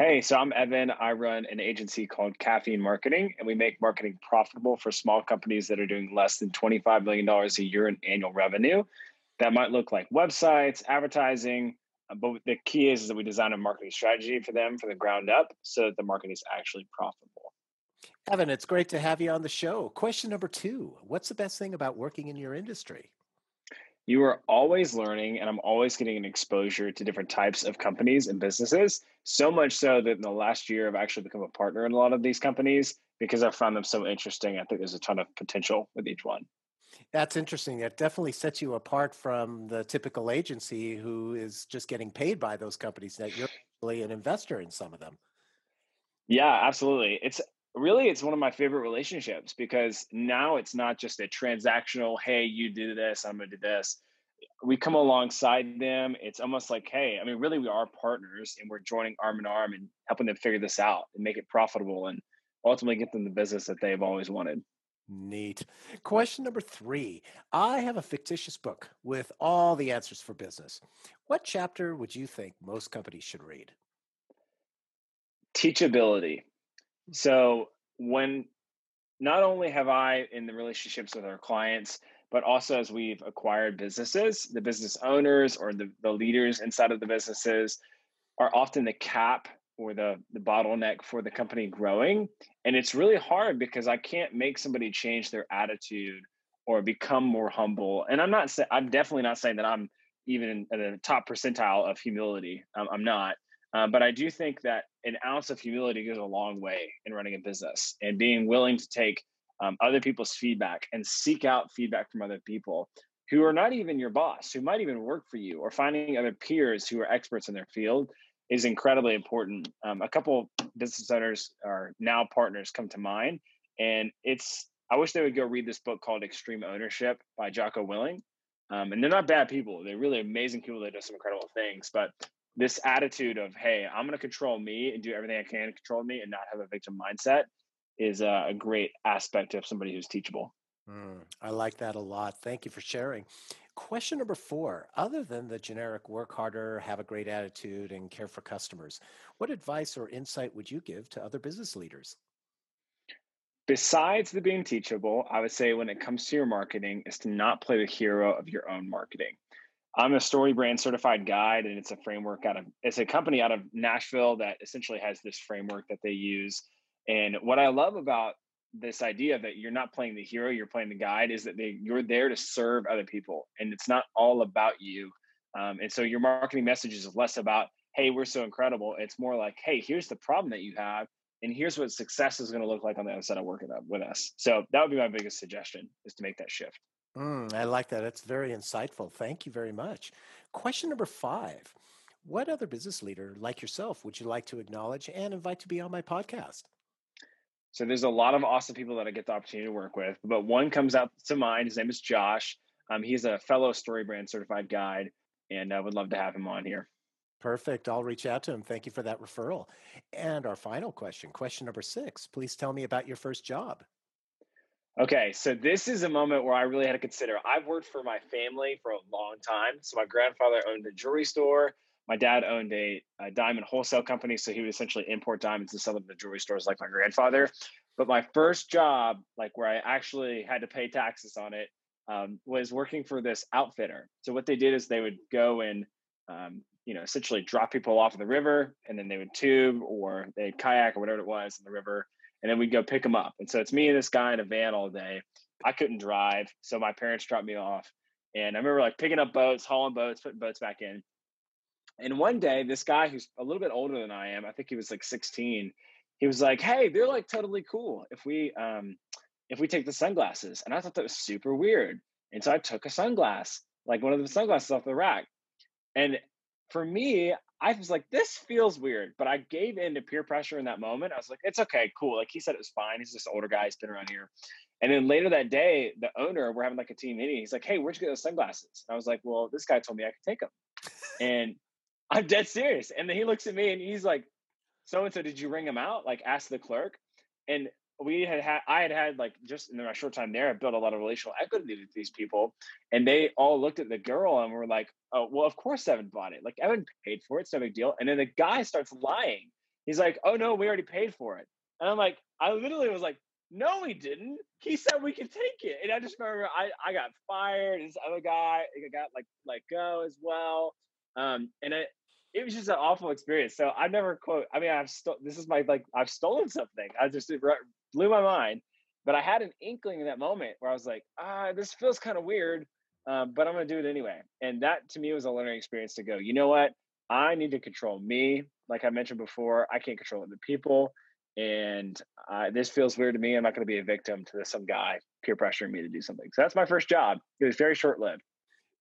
Hey, so I'm Evan. I run an agency called Caffeine Marketing, and we make marketing profitable for small companies that are doing less than $25 million a year in annual revenue. That might look like websites, advertising, uh, but the key is, is that we design a marketing strategy for them from the ground up so that the marketing is actually profitable. Evan, it's great to have you on the show. Question number two What's the best thing about working in your industry? You are always learning, and I'm always getting an exposure to different types of companies and businesses. So much so that in the last year, I've actually become a partner in a lot of these companies because I found them so interesting. I think there's a ton of potential with each one. That's interesting. That definitely sets you apart from the typical agency who is just getting paid by those companies. That you're really an investor in some of them. Yeah, absolutely. It's really it's one of my favorite relationships because now it's not just a transactional. Hey, you do this, I'm going to do this. We come alongside them. It's almost like, hey, I mean, really, we are partners, and we're joining arm in arm and helping them figure this out and make it profitable and ultimately get them the business that they've always wanted. Neat. Question number three. I have a fictitious book with all the answers for business. What chapter would you think most companies should read? Teachability. So, when not only have I, in the relationships with our clients, but also as we've acquired businesses, the business owners or the, the leaders inside of the businesses are often the cap or the the bottleneck for the company growing. And it's really hard because i can't make somebody change their attitude or become more humble. And i'm not i'm definitely not saying that i'm even in the top percentile of humility. I'm, I'm not. Um, but i do think that an ounce of humility goes a long way in running a business and being willing to take um, other people's feedback and seek out feedback from other people who are not even your boss who might even work for you or finding other peers who are experts in their field is incredibly important. Um, a couple business owners are now partners come to mind, and it's I wish they would go read this book called Extreme Ownership by Jocko Willink. Um, and they're not bad people; they're really amazing people that do some incredible things. But this attitude of hey, I'm going to control me and do everything I can to control me and not have a victim mindset is uh, a great aspect of somebody who's teachable. Mm, I like that a lot. Thank you for sharing. Question number four Other than the generic work harder, have a great attitude, and care for customers, what advice or insight would you give to other business leaders? Besides the being teachable, I would say when it comes to your marketing, is to not play the hero of your own marketing. I'm a StoryBrand certified guide, and it's a framework out of it's a company out of Nashville that essentially has this framework that they use. And what I love about this idea that you're not playing the hero, you're playing the guide, is that they, you're there to serve other people, and it's not all about you. Um, and so your marketing message is less about, "Hey, we're so incredible." It's more like, "Hey, here's the problem that you have, and here's what success is going to look like on the other side of working up with us." So that would be my biggest suggestion: is to make that shift. Mm, I like that. It's very insightful. Thank you very much. Question number five. What other business leader like yourself would you like to acknowledge and invite to be on my podcast? So there's a lot of awesome people that I get the opportunity to work with, but one comes out to mind. His name is Josh. Um, he's a fellow StoryBrand certified guide, and I would love to have him on here. Perfect. I'll reach out to him. Thank you for that referral. And our final question, question number six. Please tell me about your first job. Okay, so this is a moment where I really had to consider. I've worked for my family for a long time. So my grandfather owned a jewelry store my dad owned a, a, diamond wholesale company, so he would essentially import diamonds and sell them to jewelry stores like my grandfather. But my first job, like where I actually had to pay taxes on it, um, was working for this outfitter. So what they did is they would go and um, you know essentially drop people off in the river, and then they would tube or they'd kayak or whatever it was in the river, and then we'd go pick them up. And so it's me and this guy in a van all day. I couldn't drive, so my parents dropped me off. And I remember like picking up boats, hauling boats, putting boats back in. And one day, this guy who's a little bit older than I am, I think he was like 16, he was like, "Hey, they're like totally cool if we um if we take the sunglasses." And I thought that was super weird. And so I took a sunglass, like one of the sunglasses off the rack. And for me, I was like, this feels weird, but I gave in to peer pressure in that moment. I was like, it's okay, cool. Like he said it was fine. He's an older guy, he's been around here. And then later that day, the owner, we're having like a team meeting. He's like, "Hey, where'd you get those sunglasses?" And I was like, "Well, this guy told me I could take them." and I'm dead serious. And then he looks at me and he's like, "So and so, did you ring him out?" Like, ask the clerk. And we had had, I had had like just in my short time there, I built a lot of relational equity with these people, and they all looked at the girl and were like, "Oh, well, of course Evan bought it. Like Evan paid for it. It's no big deal." And then the guy starts lying. He's like, "Oh no, we already paid for it." And I'm like, I literally was like, no, he didn't. He said we could take it. And I just remember I, I got fired. This other guy got like let go as well. Um, and it it was just an awful experience. So I've never quote. I mean, I've sto- this is my like I've stolen something. I just it blew my mind. But I had an inkling in that moment where I was like, ah, this feels kind of weird, um, but I'm gonna do it anyway. And that to me was a learning experience to go. You know what? I need to control me. Like I mentioned before, I can't control other people and uh, this feels weird to me. I'm not going to be a victim to some guy peer pressuring me to do something. So that's my first job. It was very short lived.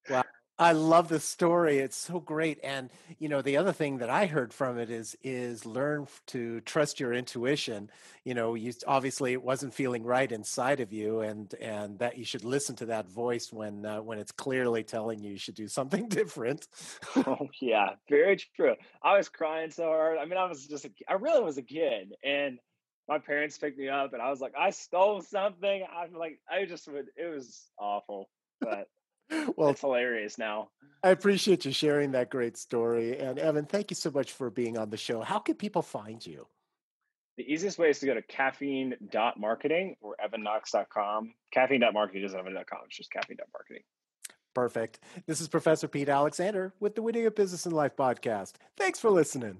Wow. I love the story. It's so great. And you know, the other thing that I heard from it is is learn to trust your intuition. You know, you obviously it wasn't feeling right inside of you, and and that you should listen to that voice when uh, when it's clearly telling you you should do something different. oh yeah, very true. I was crying so hard. I mean, I was just a, I really was a kid, and my parents picked me up, and I was like, I stole something. I'm like, I just would. It was awful, but well, it's hilarious now. I appreciate you sharing that great story. And Evan, thank you so much for being on the show. How can people find you? The easiest way is to go to caffeine.marketing or evanknox.com. Caffeine.marketing doesn't have a .com. It's just caffeine.marketing. Perfect. This is Professor Pete Alexander with the Winning a Business and Life podcast. Thanks for listening.